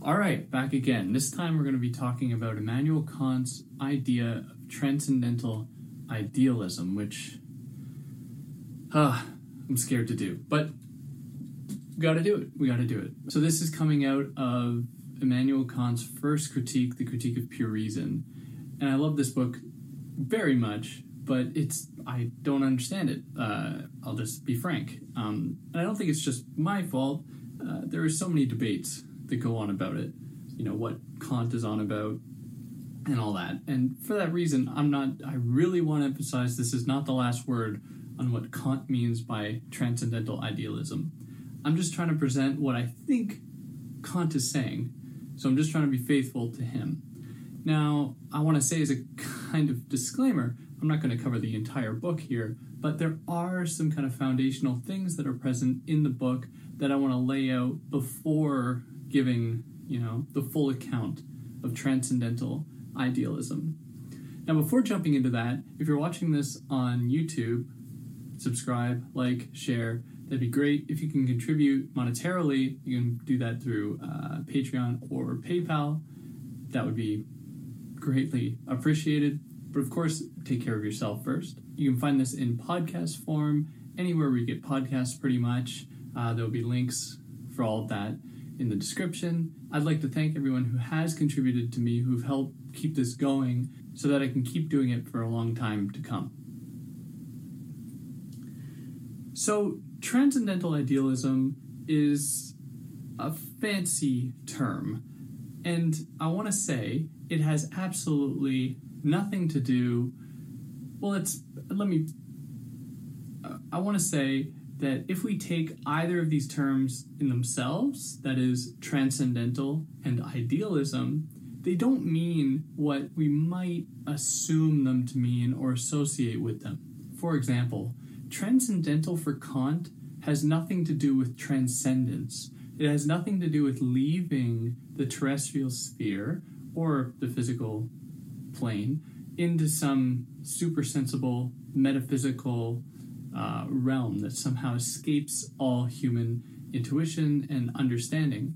All right, back again. This time we're going to be talking about Immanuel Kant's idea of transcendental idealism, which uh, I'm scared to do, but got to do it. We got to do it. So this is coming out of Immanuel Kant's first critique, the Critique of Pure Reason, and I love this book very much, but it's I don't understand it. Uh, I'll just be frank, um, and I don't think it's just my fault. Uh, there are so many debates that go on about it. You know what Kant is on about, and all that. And for that reason, I'm not. I really want to emphasize this is not the last word on what Kant means by transcendental idealism. I'm just trying to present what I think Kant is saying. So I'm just trying to be faithful to him. Now, I want to say as a kind of disclaimer, I'm not going to cover the entire book here, but there are some kind of foundational things that are present in the book that I want to lay out before giving, you know, the full account of transcendental idealism. Now, before jumping into that, if you're watching this on YouTube, subscribe, like, share. That'd be great. If you can contribute monetarily, you can do that through uh, Patreon or PayPal. That would be greatly appreciated. But of course, take care of yourself first. You can find this in podcast form anywhere where you get podcasts, pretty much. Uh, there'll be links for all of that in the description. I'd like to thank everyone who has contributed to me, who've helped keep this going so that I can keep doing it for a long time to come. So, transcendental idealism is a fancy term, and I want to say it has absolutely nothing to do. Well, it's let me. Uh, I want to say that if we take either of these terms in themselves, that is, transcendental and idealism, they don't mean what we might assume them to mean or associate with them. For example, transcendental for Kant has nothing to do with transcendence. It has nothing to do with leaving the terrestrial sphere or the physical plane into some supersensible metaphysical uh, realm that somehow escapes all human intuition and understanding.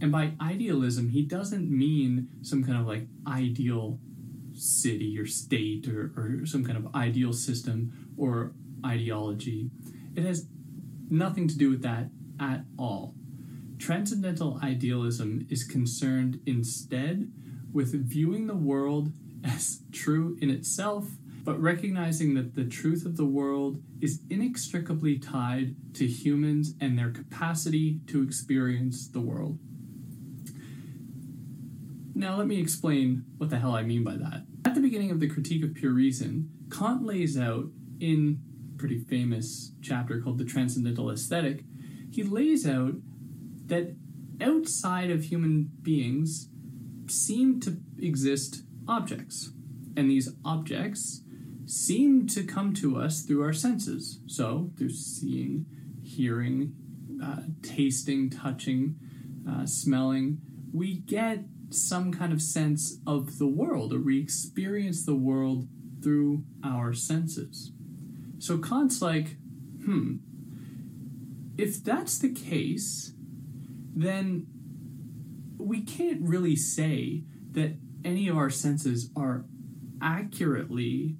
And by idealism, he doesn't mean some kind of like ideal city or state or, or some kind of ideal system or ideology. It has nothing to do with that at all. Transcendental idealism is concerned instead with viewing the world as true in itself but recognizing that the truth of the world is inextricably tied to humans and their capacity to experience the world. Now, let me explain what the hell I mean by that. At the beginning of the Critique of Pure Reason, Kant lays out in a pretty famous chapter called The Transcendental Aesthetic, he lays out that outside of human beings seem to exist objects. And these objects seem to come to us through our senses. So, through seeing, hearing, uh, tasting, touching, uh, smelling, we get some kind of sense of the world, or we experience the world through our senses. So Kant's like, hmm, if that's the case, then we can't really say that any of our senses are accurately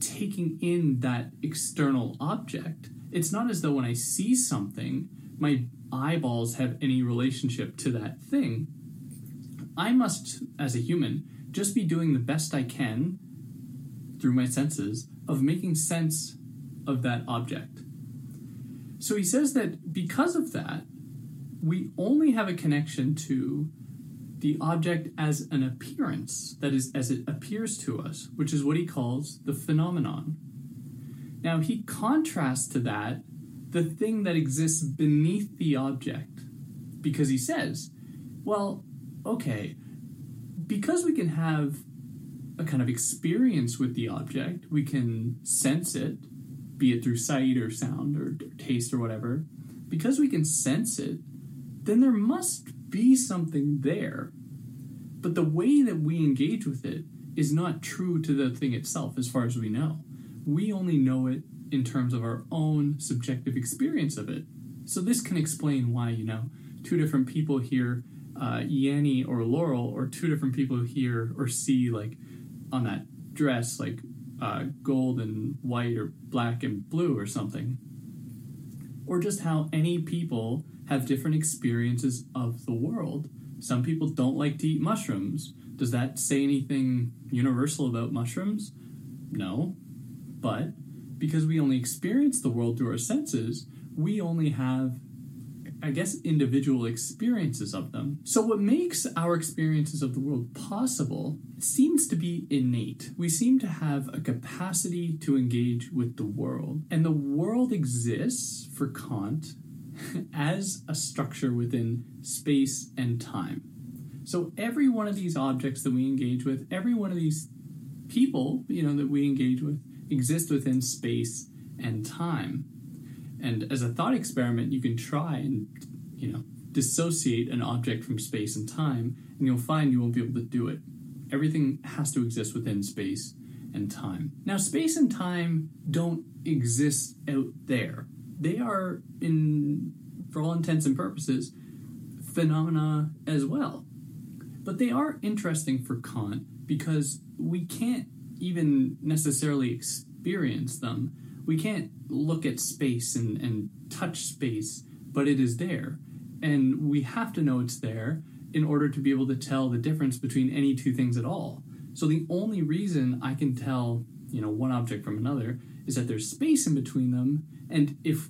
taking in that external object. It's not as though when I see something, my eyeballs have any relationship to that thing. I must, as a human, just be doing the best I can through my senses of making sense of that object. So he says that because of that, we only have a connection to the object as an appearance, that is, as it appears to us, which is what he calls the phenomenon. Now, he contrasts to that the thing that exists beneath the object, because he says, well, okay, because we can have a kind of experience with the object, we can sense it, be it through sight or sound or, taste or whatever, because we can sense it, then there must be something there. But the way that we engage with it is not true to the thing itself, as far as we know. We only know it in terms of our own subjective experience of it. So, this can explain why, you know, two different people hear uh, Yanny or Laurel or two different people hear or see like on that dress like uh, gold and white or black and blue or something. Or just how any people have different experiences of the world. Some people don't like to eat mushrooms. Does that say anything universal about mushrooms? No. But because we only experience the world through our senses, we only have I guess, individual experiences of them. So, what makes our experiences of the world possible seems to be innate. We seem to have a capacity to engage with the world. And the world exists for Kant as a structure within space and time. So, every one of these objects that we engage with, every one of these people, you know, that we engage with, exist within space and time. And as a thought experiment, you can try and, you know, dissociate an object from space and time, and you'll find you won't be able to do it. Everything has to exist within space and time. Now, space and time don't exist out there. They are, in for all intents and purposes, phenomena as well. But they are interesting for Kant because we can't even necessarily experience them we can't look at space and, and touch space, but it is there. And we have to know it's there in order to be able to tell the difference between any two things at all. So the only reason I can tell, you know, one object from another is that there's space in between them, and if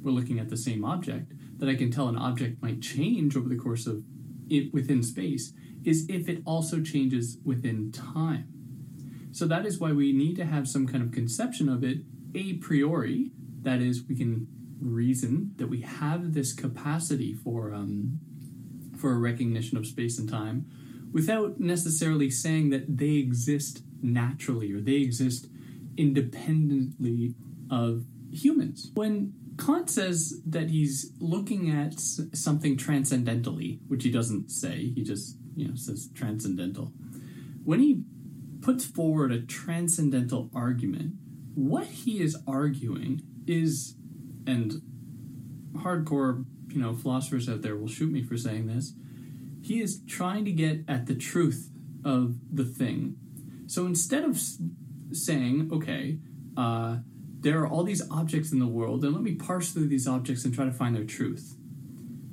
we're looking at the same object, that I can tell an object might change over the course of it within space is if it also changes within time. So that is why we need to have some kind of conception of it a priori, that is, we can reason that we have this capacity for um, for a recognition of space and time, without necessarily saying that they exist naturally or they exist independently of humans. When Kant says that he's looking at something transcendentally, which he doesn't say, he just you know says transcendental. When he puts forward a transcendental argument, what he is arguing is, and hardcore, you know, philosophers out there will shoot me for saying this. He is trying to get at the truth of the thing. So instead of saying, okay, uh, there are all these objects in the world, and let me parse through these objects and try to find their truth.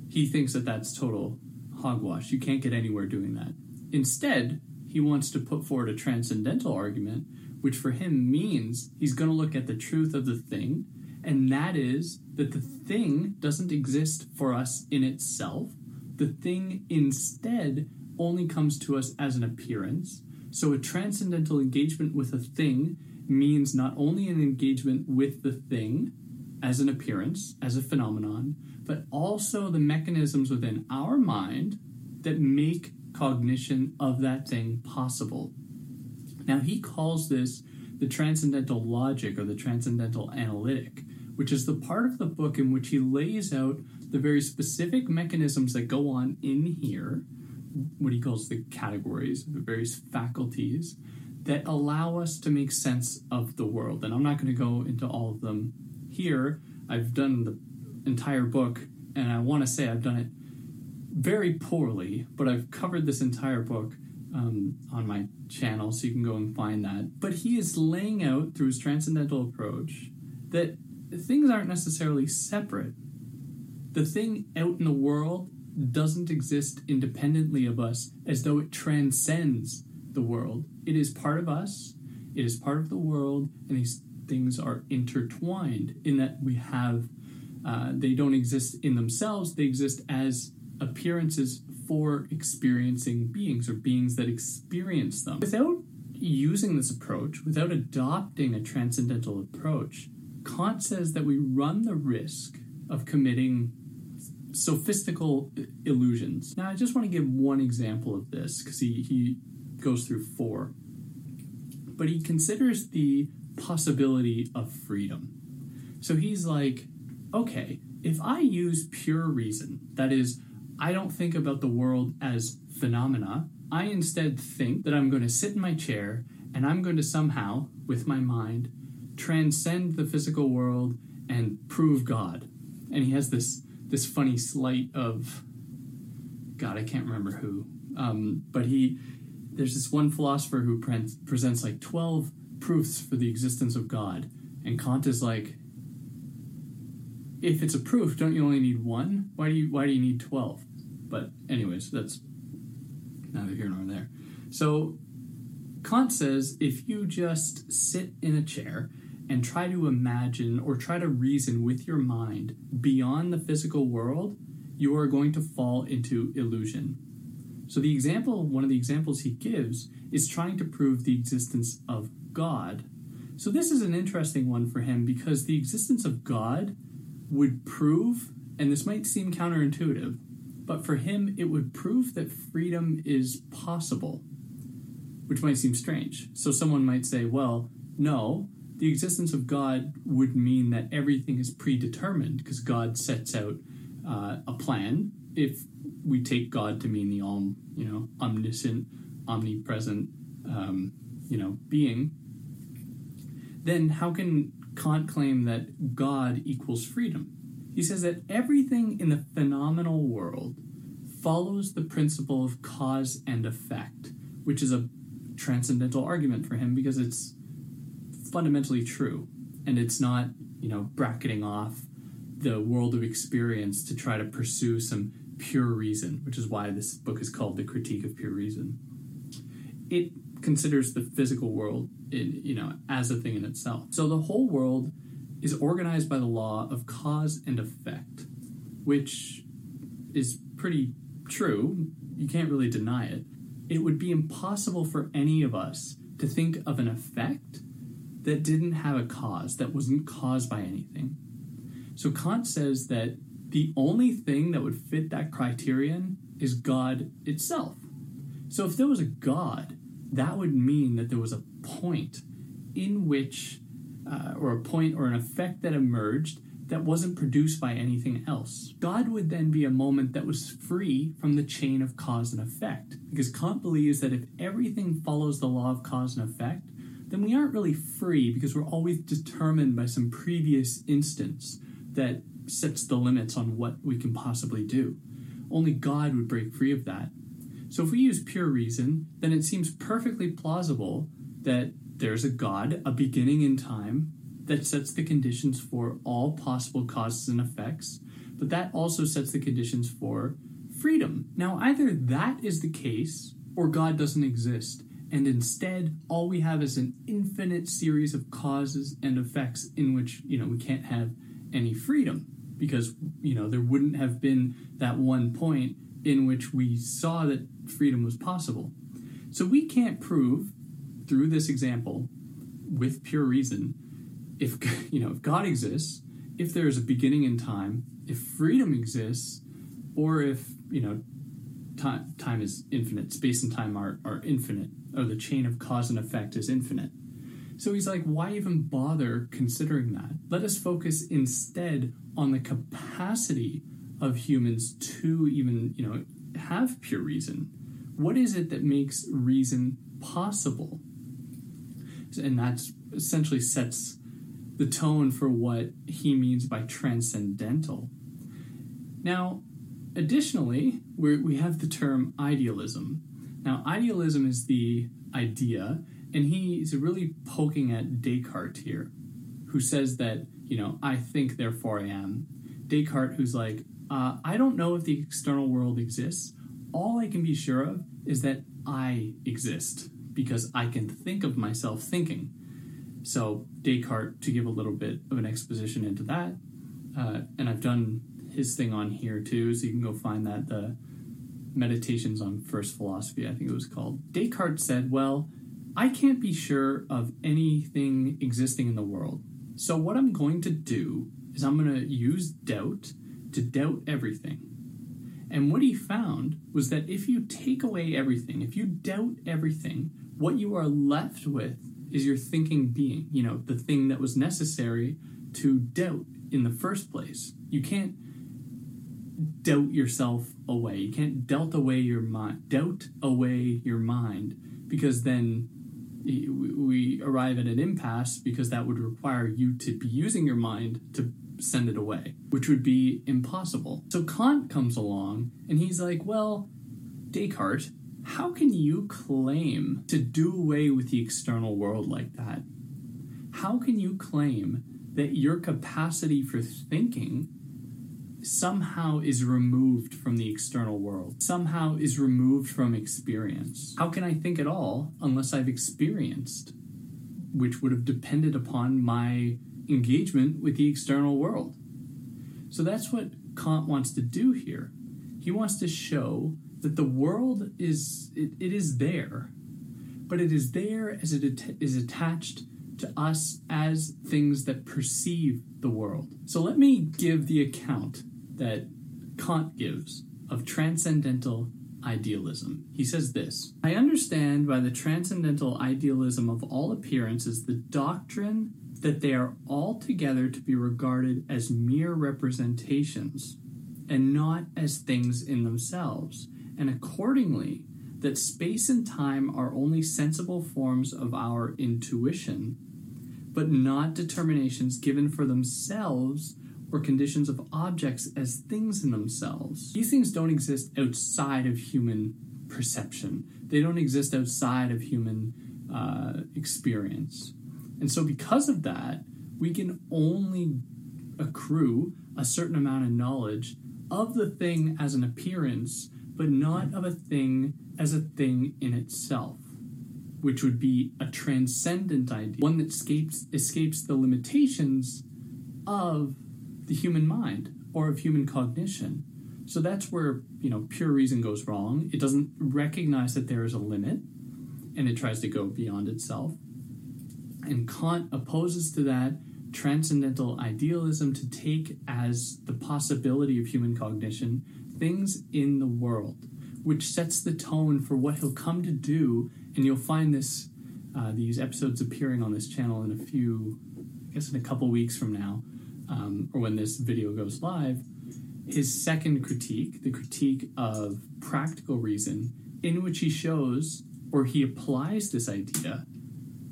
He thinks that that's total hogwash. You can't get anywhere doing that. Instead, he wants to put forward a transcendental argument which for him means he's going to look at the truth of the thing, and that is that the thing doesn't exist for us in itself. The thing instead only comes to us as an appearance. So a transcendental engagement with a thing means not only an engagement with the thing as an appearance, as a phenomenon, but also the mechanisms within our mind that make cognition of that thing possible. Now, he calls this the transcendental logic or the transcendental analytic, which is the part of the book in which he lays out the very specific mechanisms that go on in here, what he calls the categories, the various faculties that allow us to make sense of the world. And I'm not going to go into all of them here. I've done the entire book, and I want to say I've done it very poorly, but I've covered this entire book um, on my channel, so you can go and find that. But he is laying out through his transcendental approach that things aren't necessarily separate. The thing out in the world doesn't exist independently of us as though it transcends the world. It is part of us, it is part of the world, and these things are intertwined in that we have, uh, they don't exist in themselves, they exist as appearances for experiencing beings or beings that experience them. Without using this approach, without adopting a transcendental approach, Kant says that we run the risk of committing sophistical illusions. Now, I just want to give one example of this because he, he goes through four. But he considers the possibility of freedom. So he's like, okay, if I use pure reason, that is, I don't think about the world as phenomena. I instead think that I'm going to sit in my chair and I'm going to somehow, with my mind, transcend the physical world and prove God. And he has this this funny slight of God, I can't remember who. Um, but he, there's this one philosopher who pre- presents like 12 proofs for the existence of God. And Kant is like, if it's a proof, don't you only need one? Why do you why do you need 12? But anyways, that's neither here nor there. So Kant says if you just sit in a chair and try to imagine or try to reason with your mind beyond the physical world, you are going to fall into illusion. So the example, one of the examples he gives is trying to prove the existence of God. So this is an interesting one for him because the existence of God would prove, and this might seem counterintuitive, but for him it would prove that freedom is possible, which might seem strange. So someone might say, well, no, the existence of God would mean that everything is predetermined because God sets out uh, a plan. If we take God to mean the all, you know, omniscient, omnipresent, um, you know, being, then how can Kant claim that God equals freedom? He says that everything in the phenomenal world follows the principle of cause and effect, which is a transcendental argument for him because it's fundamentally true and it's not, you know, bracketing off the world of experience to try to pursue some pure reason, which is why this book is called The Critique of Pure Reason. It considers the physical world in, you know as a thing in itself. So the whole world is organized by the law of cause and effect, which is pretty true. You can't really deny it. It would be impossible for any of us to think of an effect that didn't have a cause, that wasn't caused by anything. So Kant says that the only thing that would fit that criterion is God itself. So if there was a God, that would mean that there was a point in which, uh, or a point or an effect that emerged that wasn't produced by anything else. God would then be a moment that was free from the chain of cause and effect. Because Kant believes that if everything follows the law of cause and effect, then we aren't really free because we're always determined by some previous instance that sets the limits on what we can possibly do. Only God would break free of that. So if we use pure reason, then it seems perfectly plausible that there's a God, a beginning in time, that sets the conditions for all possible causes and effects, but that also sets the conditions for freedom. Now, either that is the case or God doesn't exist, and instead all we have is an infinite series of causes and effects in which, you know, we can't have any freedom because, you know, there wouldn't have been that one point in which we saw that freedom was possible. So we can't prove through this example with pure reason if you know if God exists, if there is a beginning in time, if freedom exists, or if you know time time is infinite, space and time are, are infinite, or the chain of cause and effect is infinite. So he's like, why even bother considering that? Let us focus instead on the capacity of humans to even, you know, have pure reason. What is it that makes reason possible? And that essentially sets the tone for what he means by transcendental. Now, additionally, we have the term idealism. Now, idealism is the idea, and he's really poking at Descartes here, who says that, you know, I think, therefore I am. Descartes, who's like, uh, I don't know if the external world exists. All I can be sure of is that I exist because I can think of myself thinking. So, Descartes, to give a little bit of an exposition into that, uh, and I've done his thing on here too, so you can go find that. The Meditations on First Philosophy, I think it was called. Descartes said, Well, I can't be sure of anything existing in the world. So, what I'm going to do is I'm going to use doubt to doubt everything. And what he found was that if you take away everything, if you doubt everything, what you are left with is your thinking being, you know, the thing that was necessary to doubt in the first place. You can't doubt yourself away. You can't doubt away your mind, doubt away your mind, because then we arrive at an impasse because that would require you to be using your mind to send it away, which would be impossible. So Kant comes along and he's like, well, Descartes, how can you claim to do away with the external world like that? How can you claim that your capacity for thinking somehow is removed from the external world, somehow is removed from experience? How can I think at all unless I've experienced, which would have depended upon my engagement with the external world? So that's what Kant wants to do here. He wants to show that the world is it, it is there but it is there as it at- is attached to us as things that perceive the world so let me give the account that kant gives of transcendental idealism he says this i understand by the transcendental idealism of all appearances the doctrine that they are altogether to be regarded as mere representations and not as things in themselves and accordingly, that space and time are only sensible forms of our intuition, but not determinations given for themselves or conditions of objects as things in themselves. These things don't exist outside of human perception, they don't exist outside of human uh, experience. And so, because of that, we can only accrue a certain amount of knowledge of the thing as an appearance but not of a thing as a thing in itself, which would be a transcendent idea, one that escapes, escapes the limitations of the human mind or of human cognition. So that's where, you know, pure reason goes wrong. It doesn't recognize that there is a limit and it tries to go beyond itself. And Kant opposes to that transcendental idealism to take as the possibility of human cognition things in the world, which sets the tone for what he'll come to do. And you'll find this uh, these episodes appearing on this channel in a few, I guess, in a couple weeks from now, um, or when this video goes live. His second critique, the critique of practical reason, in which he shows or he applies this idea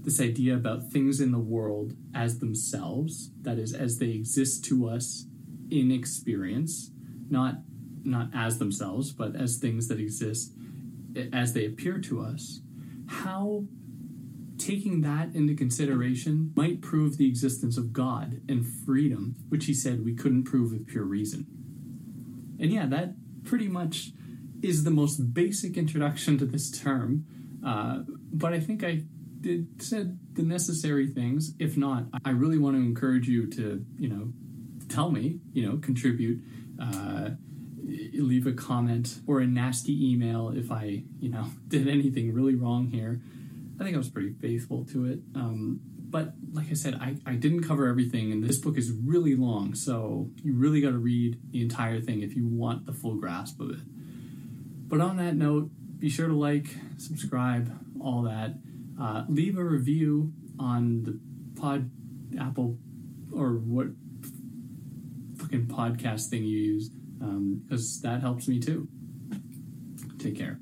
this idea about things in the world as themselves, that is, as they exist to us in experience, not not as themselves, but as things that exist as they appear to us. How taking that into consideration might prove the existence of God and freedom, which he said we couldn't prove with pure reason. And yeah, that pretty much is the most basic introduction to this term. Uh, but I think I did said the necessary things. If not, I really want to encourage you to, you know, tell me, you know, contribute, uh, leave a comment or a nasty email if I, you know, did anything really wrong here. I think I was pretty faithful to it. Um, but like I said, I, I didn't cover everything, and this book is really long, so you really got to read the entire thing if you want the full grasp of it. But on that note, be sure to like, subscribe, all that. Uh, leave a review on the pod Apple or what fucking podcast thing you use because um, that helps me too. Take care.